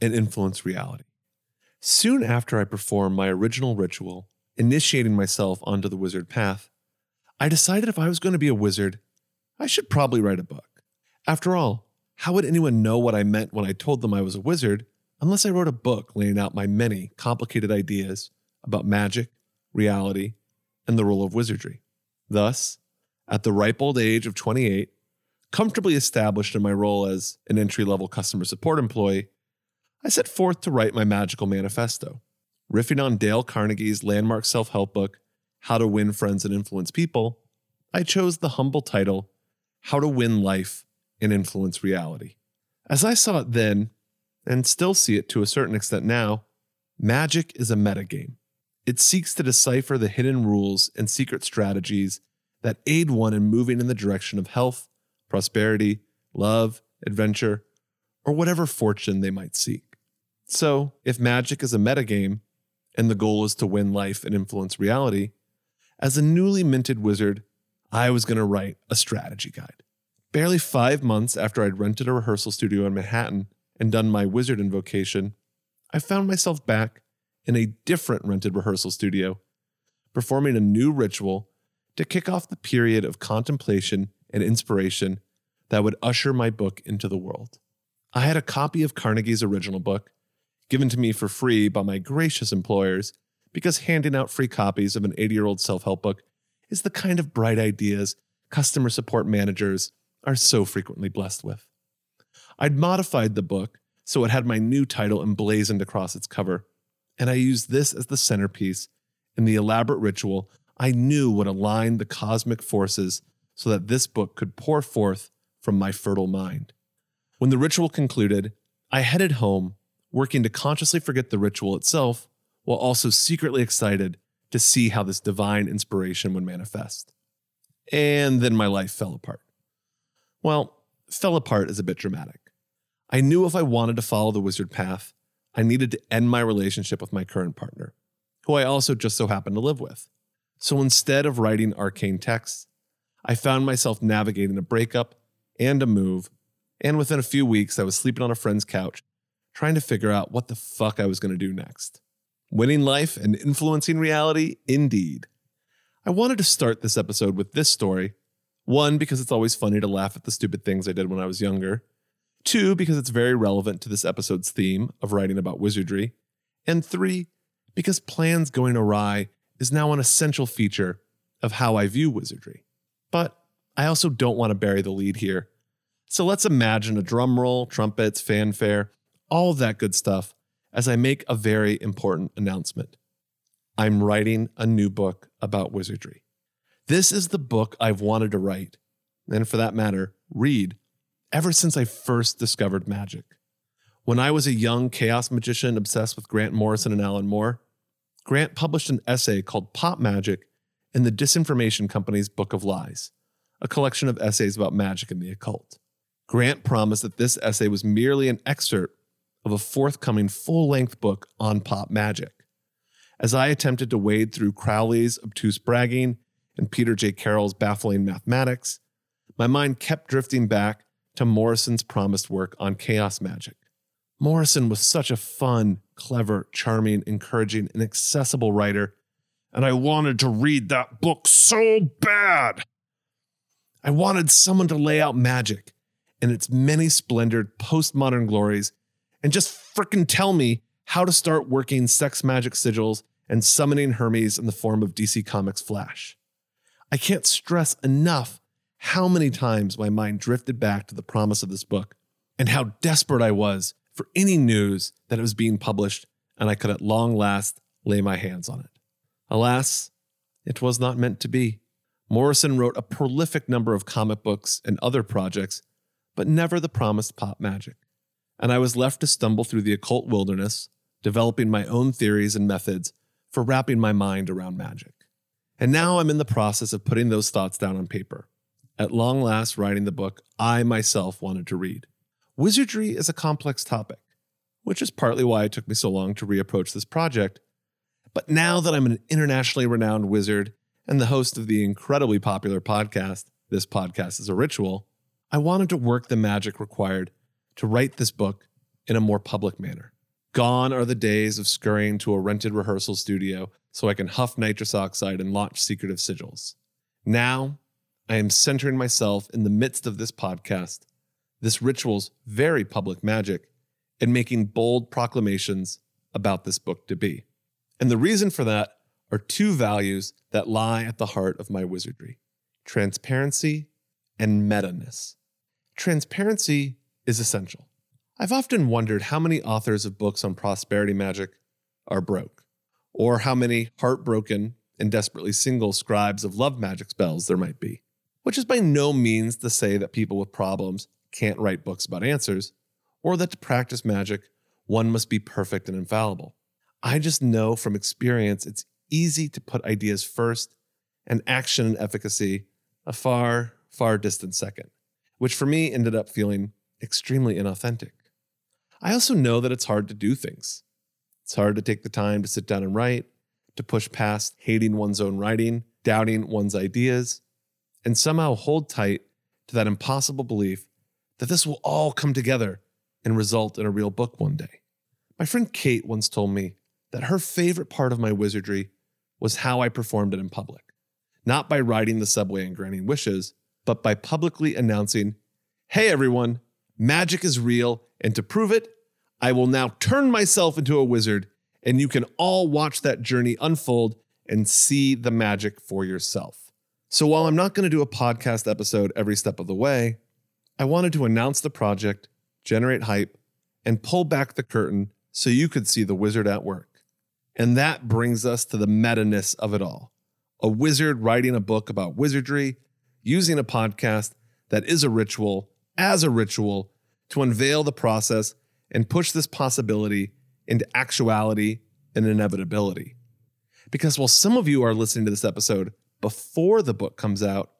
And influence reality. Soon after I performed my original ritual, initiating myself onto the wizard path, I decided if I was going to be a wizard, I should probably write a book. After all, how would anyone know what I meant when I told them I was a wizard unless I wrote a book laying out my many complicated ideas about magic, reality, and the role of wizardry? Thus, at the ripe old age of 28, comfortably established in my role as an entry level customer support employee, I set forth to write my magical manifesto. Riffing on Dale Carnegie's landmark self help book, How to Win Friends and Influence People, I chose the humble title, How to Win Life and Influence Reality. As I saw it then, and still see it to a certain extent now, magic is a metagame. It seeks to decipher the hidden rules and secret strategies that aid one in moving in the direction of health, prosperity, love, adventure, or whatever fortune they might seek. So, if magic is a metagame, and the goal is to win life and influence reality, as a newly minted wizard, I was going to write a strategy guide. Barely five months after I'd rented a rehearsal studio in Manhattan and done my wizard invocation, I found myself back in a different rented rehearsal studio, performing a new ritual to kick off the period of contemplation and inspiration that would usher my book into the world. I had a copy of Carnegie's original book, given to me for free by my gracious employers, because handing out free copies of an 80 year old self help book is the kind of bright ideas customer support managers are so frequently blessed with. I'd modified the book so it had my new title emblazoned across its cover, and I used this as the centerpiece in the elaborate ritual I knew would align the cosmic forces so that this book could pour forth from my fertile mind. When the ritual concluded, I headed home, working to consciously forget the ritual itself while also secretly excited to see how this divine inspiration would manifest. And then my life fell apart. Well, fell apart is a bit dramatic. I knew if I wanted to follow the wizard path, I needed to end my relationship with my current partner, who I also just so happened to live with. So instead of writing arcane texts, I found myself navigating a breakup and a move, and within a few weeks, I was sleeping on a friend's couch, trying to figure out what the fuck I was going to do next. Winning life and influencing reality, indeed. I wanted to start this episode with this story. One, because it's always funny to laugh at the stupid things I did when I was younger. Two, because it's very relevant to this episode's theme of writing about wizardry. And three, because plans going awry is now an essential feature of how I view wizardry. But I also don't want to bury the lead here. So let's imagine a drum roll, trumpets, fanfare, all that good stuff as I make a very important announcement. I'm writing a new book about wizardry. This is the book I've wanted to write, and for that matter, read, ever since I first discovered magic. When I was a young chaos magician obsessed with Grant Morrison and Alan Moore, Grant published an essay called Pop Magic in the Disinformation Company's Book of Lies, a collection of essays about magic and the occult. Grant promised that this essay was merely an excerpt of a forthcoming full length book on pop magic. As I attempted to wade through Crowley's obtuse bragging and Peter J. Carroll's baffling mathematics, my mind kept drifting back to Morrison's promised work on chaos magic. Morrison was such a fun, clever, charming, encouraging, and accessible writer, and I wanted to read that book so bad. I wanted someone to lay out magic in its many splendored postmodern glories and just frickin' tell me how to start working sex magic sigils and summoning Hermes in the form of DC Comics Flash. I can't stress enough how many times my mind drifted back to the promise of this book and how desperate I was for any news that it was being published and I could at long last lay my hands on it. Alas, it was not meant to be. Morrison wrote a prolific number of comic books and other projects, but never the promised pop magic. And I was left to stumble through the occult wilderness, developing my own theories and methods for wrapping my mind around magic. And now I'm in the process of putting those thoughts down on paper. At long last, writing the book I myself wanted to read. Wizardry is a complex topic, which is partly why it took me so long to reapproach this project. But now that I'm an internationally renowned wizard and the host of the incredibly popular podcast, This Podcast is a Ritual, I wanted to work the magic required to write this book in a more public manner. Gone are the days of scurrying to a rented rehearsal studio so I can huff nitrous oxide and launch secretive sigils. Now, I am centering myself in the midst of this podcast, this ritual's very public magic, and making bold proclamations about this book to be. And the reason for that are two values that lie at the heart of my wizardry transparency and meta ness. Transparency is essential. I've often wondered how many authors of books on prosperity magic are broke or how many heartbroken and desperately single scribes of love magic spells there might be. Which is by no means to say that people with problems can't write books about answers, or that to practice magic, one must be perfect and infallible. I just know from experience it's easy to put ideas first and action and efficacy a far, far distant second, which for me ended up feeling extremely inauthentic. I also know that it's hard to do things. It's hard to take the time to sit down and write, to push past hating one's own writing, doubting one's ideas, and somehow hold tight to that impossible belief that this will all come together and result in a real book one day. My friend Kate once told me that her favorite part of my wizardry was how I performed it in public, not by riding the subway and granting wishes, but by publicly announcing, Hey everyone, magic is real, and to prove it, I will now turn myself into a wizard, and you can all watch that journey unfold and see the magic for yourself. So, while I'm not going to do a podcast episode every step of the way, I wanted to announce the project, generate hype, and pull back the curtain so you could see the wizard at work. And that brings us to the meta ness of it all a wizard writing a book about wizardry, using a podcast that is a ritual as a ritual to unveil the process and push this possibility into actuality and inevitability. Because while some of you are listening to this episode before the book comes out,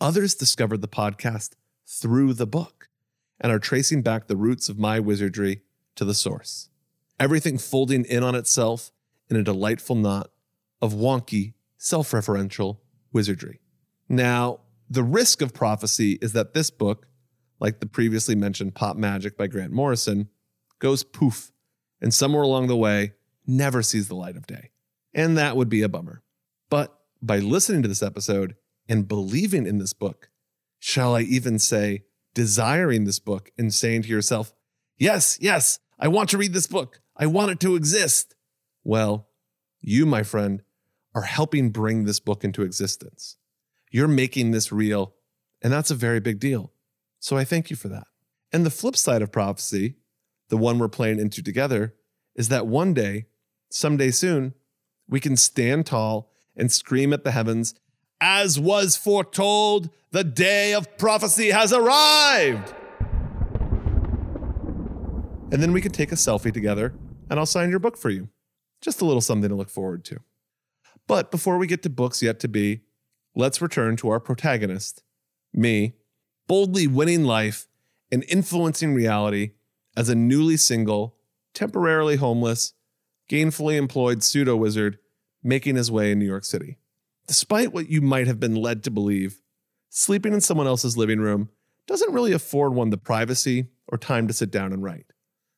others discovered the podcast through the book and are tracing back the roots of my wizardry to the source. Everything folding in on itself in a delightful knot of wonky, self referential wizardry. Now, the risk of prophecy is that this book, like the previously mentioned Pop Magic by Grant Morrison, goes poof, and somewhere along the way, never sees the light of day. And that would be a bummer. But by listening to this episode and believing in this book, shall I even say, desiring this book and saying to yourself, Yes, yes, I want to read this book. I want it to exist. Well, you, my friend, are helping bring this book into existence. You're making this real, and that's a very big deal. So I thank you for that. And the flip side of prophecy the one we're playing into together, is that one day, someday soon, we can stand tall and scream at the heavens, as was foretold, the day of prophecy has arrived. And then we can take a selfie together and I'll sign your book for you. Just a little something to look forward to. But before we get to books yet to be, let's return to our protagonist, me, boldly winning life and influencing reality as a newly single, temporarily homeless, gainfully employed pseudo wizard making his way in New York City. Despite what you might have been led to believe, sleeping in someone else's living room doesn't really afford one the privacy or time to sit down and write.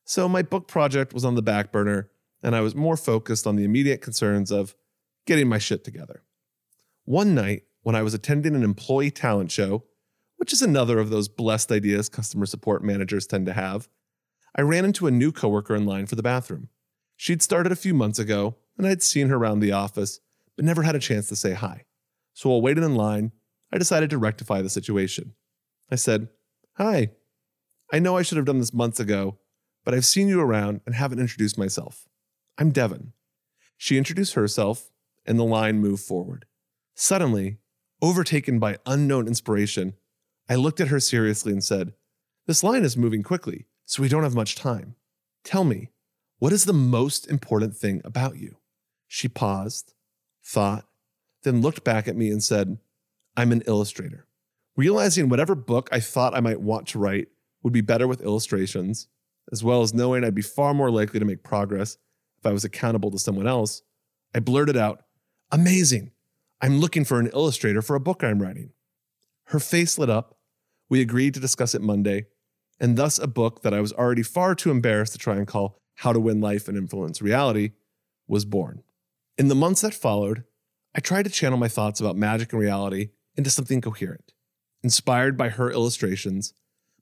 So my book project was on the back burner, and I was more focused on the immediate concerns of getting my shit together. One night, when I was attending an employee talent show, which is another of those blessed ideas customer support managers tend to have, I ran into a new coworker in line for the bathroom. She'd started a few months ago, and I'd seen her around the office, but never had a chance to say hi. So while waiting in line, I decided to rectify the situation. I said, Hi, I know I should have done this months ago, but I've seen you around and haven't introduced myself. I'm Devin. She introduced herself, and the line moved forward. Suddenly, overtaken by unknown inspiration, I looked at her seriously and said, This line is moving quickly, so we don't have much time. Tell me, what is the most important thing about you? She paused, thought, then looked back at me and said, I'm an illustrator. Realizing whatever book I thought I might want to write would be better with illustrations, as well as knowing I'd be far more likely to make progress if I was accountable to someone else, I blurted out, Amazing! I'm looking for an illustrator for a book I'm writing. Her face lit up. We agreed to discuss it Monday, and thus a book that I was already far too embarrassed to try and call How to Win Life and Influence Reality was born. In the months that followed, I tried to channel my thoughts about magic and reality into something coherent. Inspired by her illustrations,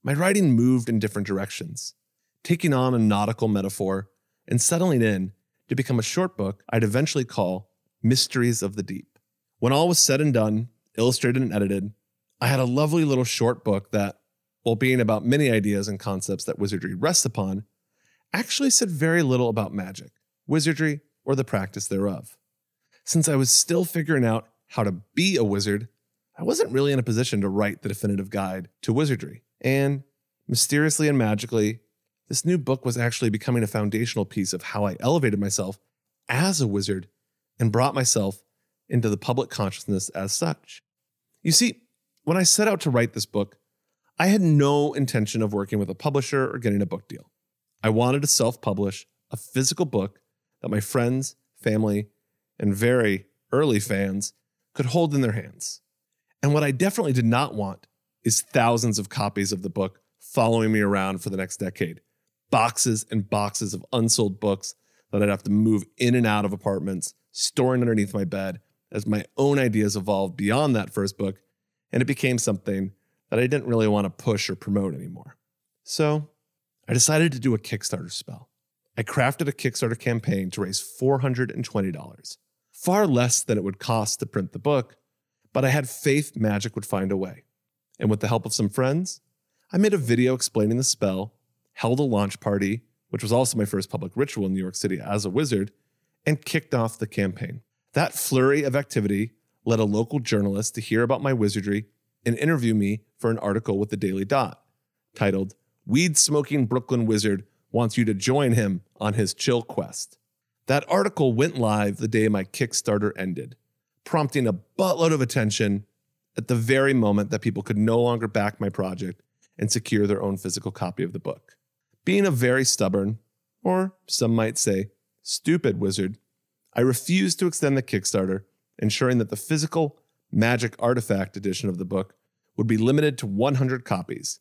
my writing moved in different directions, taking on a nautical metaphor and settling in to become a short book I'd eventually call Mysteries of the Deep. When all was said and done, illustrated and edited, I had a lovely little short book that, while being about many ideas and concepts that wizardry rests upon, actually said very little about magic, wizardry, or the practice thereof. Since I was still figuring out how to be a wizard, I wasn't really in a position to write the definitive guide to wizardry. And mysteriously and magically, this new book was actually becoming a foundational piece of how I elevated myself as a wizard and brought myself into the public consciousness as such. You see, when I set out to write this book, I had no intention of working with a publisher or getting a book deal. I wanted to self publish a physical book that my friends, family, and very early fans could hold in their hands. And what I definitely did not want is thousands of copies of the book following me around for the next decade. Boxes and boxes of unsold books that I'd have to move in and out of apartments, storing underneath my bed as my own ideas evolved beyond that first book, and it became something that I didn't really want to push or promote anymore. So I decided to do a Kickstarter spell. I crafted a Kickstarter campaign to raise $420, far less than it would cost to print the book, but I had faith magic would find a way. And with the help of some friends, I made a video explaining the spell, held a launch party, which was also my first public ritual in New York City as a wizard, and kicked off the campaign. That flurry of activity led a local journalist to hear about my wizardry and interview me for an article with the Daily Dot titled Weed Smoking Brooklyn Wizard Wants You to Join Him on His Chill Quest. That article went live the day my Kickstarter ended, prompting a buttload of attention at the very moment that people could no longer back my project and secure their own physical copy of the book. Being a very stubborn, or some might say, stupid wizard, I refused to extend the Kickstarter, ensuring that the physical Magic Artifact edition of the book would be limited to 100 copies,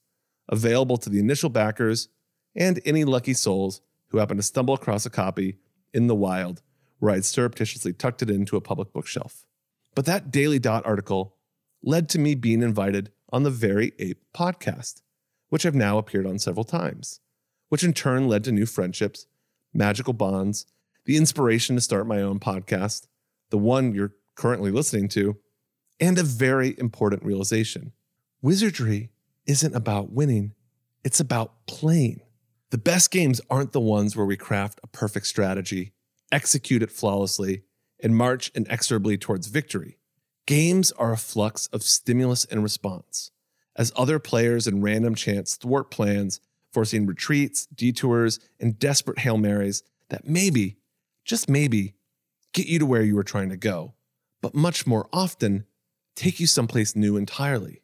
available to the initial backers and any lucky souls who happen to stumble across a copy in the wild where I'd surreptitiously tucked it into a public bookshelf. But that Daily Dot article led to me being invited on the Very Ape podcast, which I've now appeared on several times, which in turn led to new friendships, magical bonds, the inspiration to start my own podcast, the one you're currently listening to, and a very important realization. Wizardry isn't about winning, it's about playing. The best games aren't the ones where we craft a perfect strategy, execute it flawlessly, and march inexorably towards victory. Games are a flux of stimulus and response, as other players and random chance thwart plans, forcing retreats, detours, and desperate Hail Marys that maybe, just maybe, get you to where you were trying to go, but much more often, take you someplace new entirely.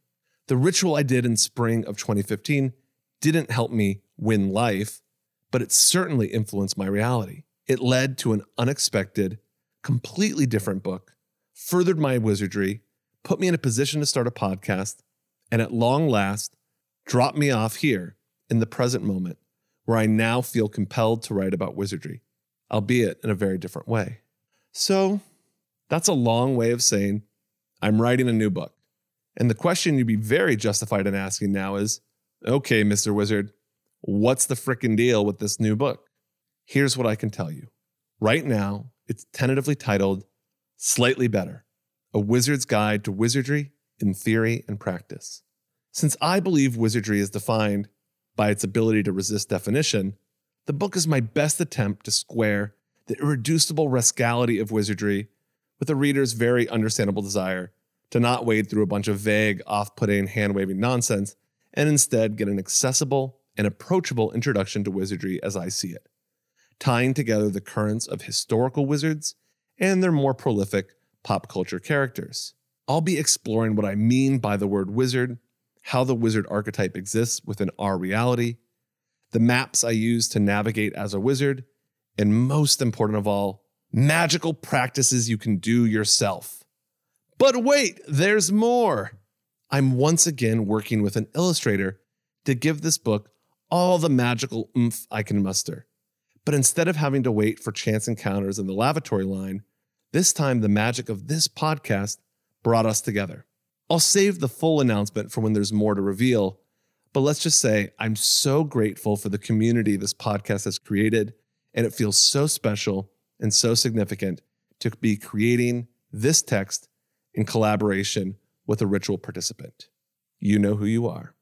The ritual I did in spring of 2015 didn't help me win life, but it certainly influenced my reality. It led to an unexpected, completely different book furthered my wizardry, put me in a position to start a podcast, and at long last, dropped me off here in the present moment where I now feel compelled to write about wizardry, albeit in a very different way. So, that's a long way of saying I'm writing a new book. And the question you'd be very justified in asking now is okay, Mr. Wizard, what's the frickin' deal with this new book? Here's what I can tell you. Right now, it's tentatively titled Slightly Better A Wizard's Guide to Wizardry in Theory and Practice. Since I believe wizardry is defined by its ability to resist definition, the book is my best attempt to square the irreducible rascality of wizardry, with the reader's very understandable desire to not wade through a bunch of vague, off putting, hand waving nonsense, and instead get an accessible and approachable introduction to wizardry as I see it, tying together the currents of historical wizards and their more prolific pop culture characters. I'll be exploring what I mean by the word wizard, how the wizard archetype exists within our reality, the maps I use to navigate as a wizard, and most important of all, magical practices you can do yourself. But wait, there's more. I'm once again working with an illustrator to give this book all the magical oomph I can muster. But instead of having to wait for chance encounters in the lavatory line, this time the magic of this podcast brought us together. I'll save the full announcement for when there's more to reveal, but let's just say I'm so grateful for the community this podcast has created, and it feels so special and so significant to be creating this text in collaboration with a ritual participant. You know who you are.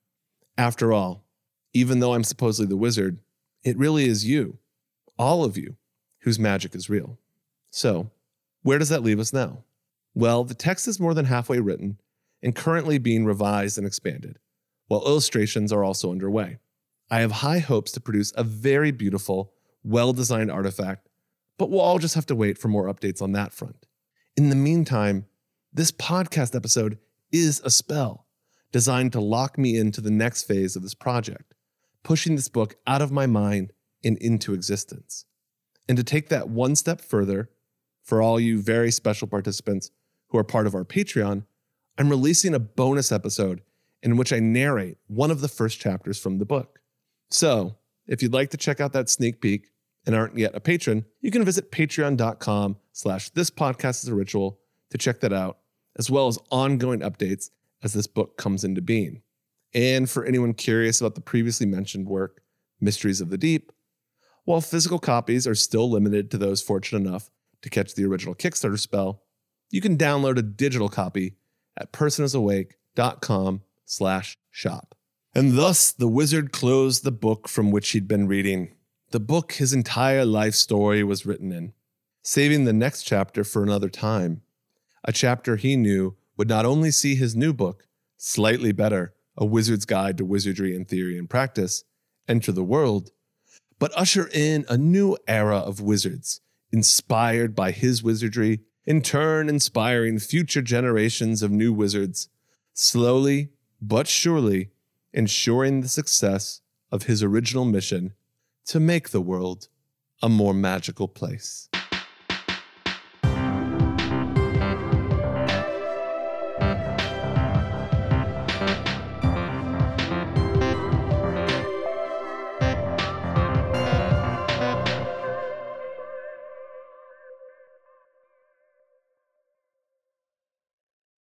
After all, even though I'm supposedly the wizard, it really is you, all of you, whose magic is real. So, where does that leave us now? Well, the text is more than halfway written and currently being revised and expanded, while illustrations are also underway. I have high hopes to produce a very beautiful, well designed artifact, but we'll all just have to wait for more updates on that front. In the meantime, this podcast episode is a spell designed to lock me into the next phase of this project, pushing this book out of my mind and into existence. And to take that one step further, for all you very special participants who are part of our Patreon, I'm releasing a bonus episode in which I narrate one of the first chapters from the book. So, if you'd like to check out that sneak peek and aren't yet a patron, you can visit patreon.com slash this podcast is a ritual to check that out, as well as ongoing updates as this book comes into being. And for anyone curious about the previously mentioned work, Mysteries of the Deep, while physical copies are still limited to those fortunate enough to catch the original Kickstarter spell, you can download a digital copy at personisawake.com slash shop. And thus the wizard closed the book from which he'd been reading, the book his entire life story was written in, saving the next chapter for another time, a chapter he knew would not only see his new book, Slightly Better, A Wizard's Guide to Wizardry in Theory and Practice, enter the world, but usher in a new era of wizards, inspired by his wizardry, in turn inspiring future generations of new wizards, slowly but surely ensuring the success of his original mission to make the world a more magical place.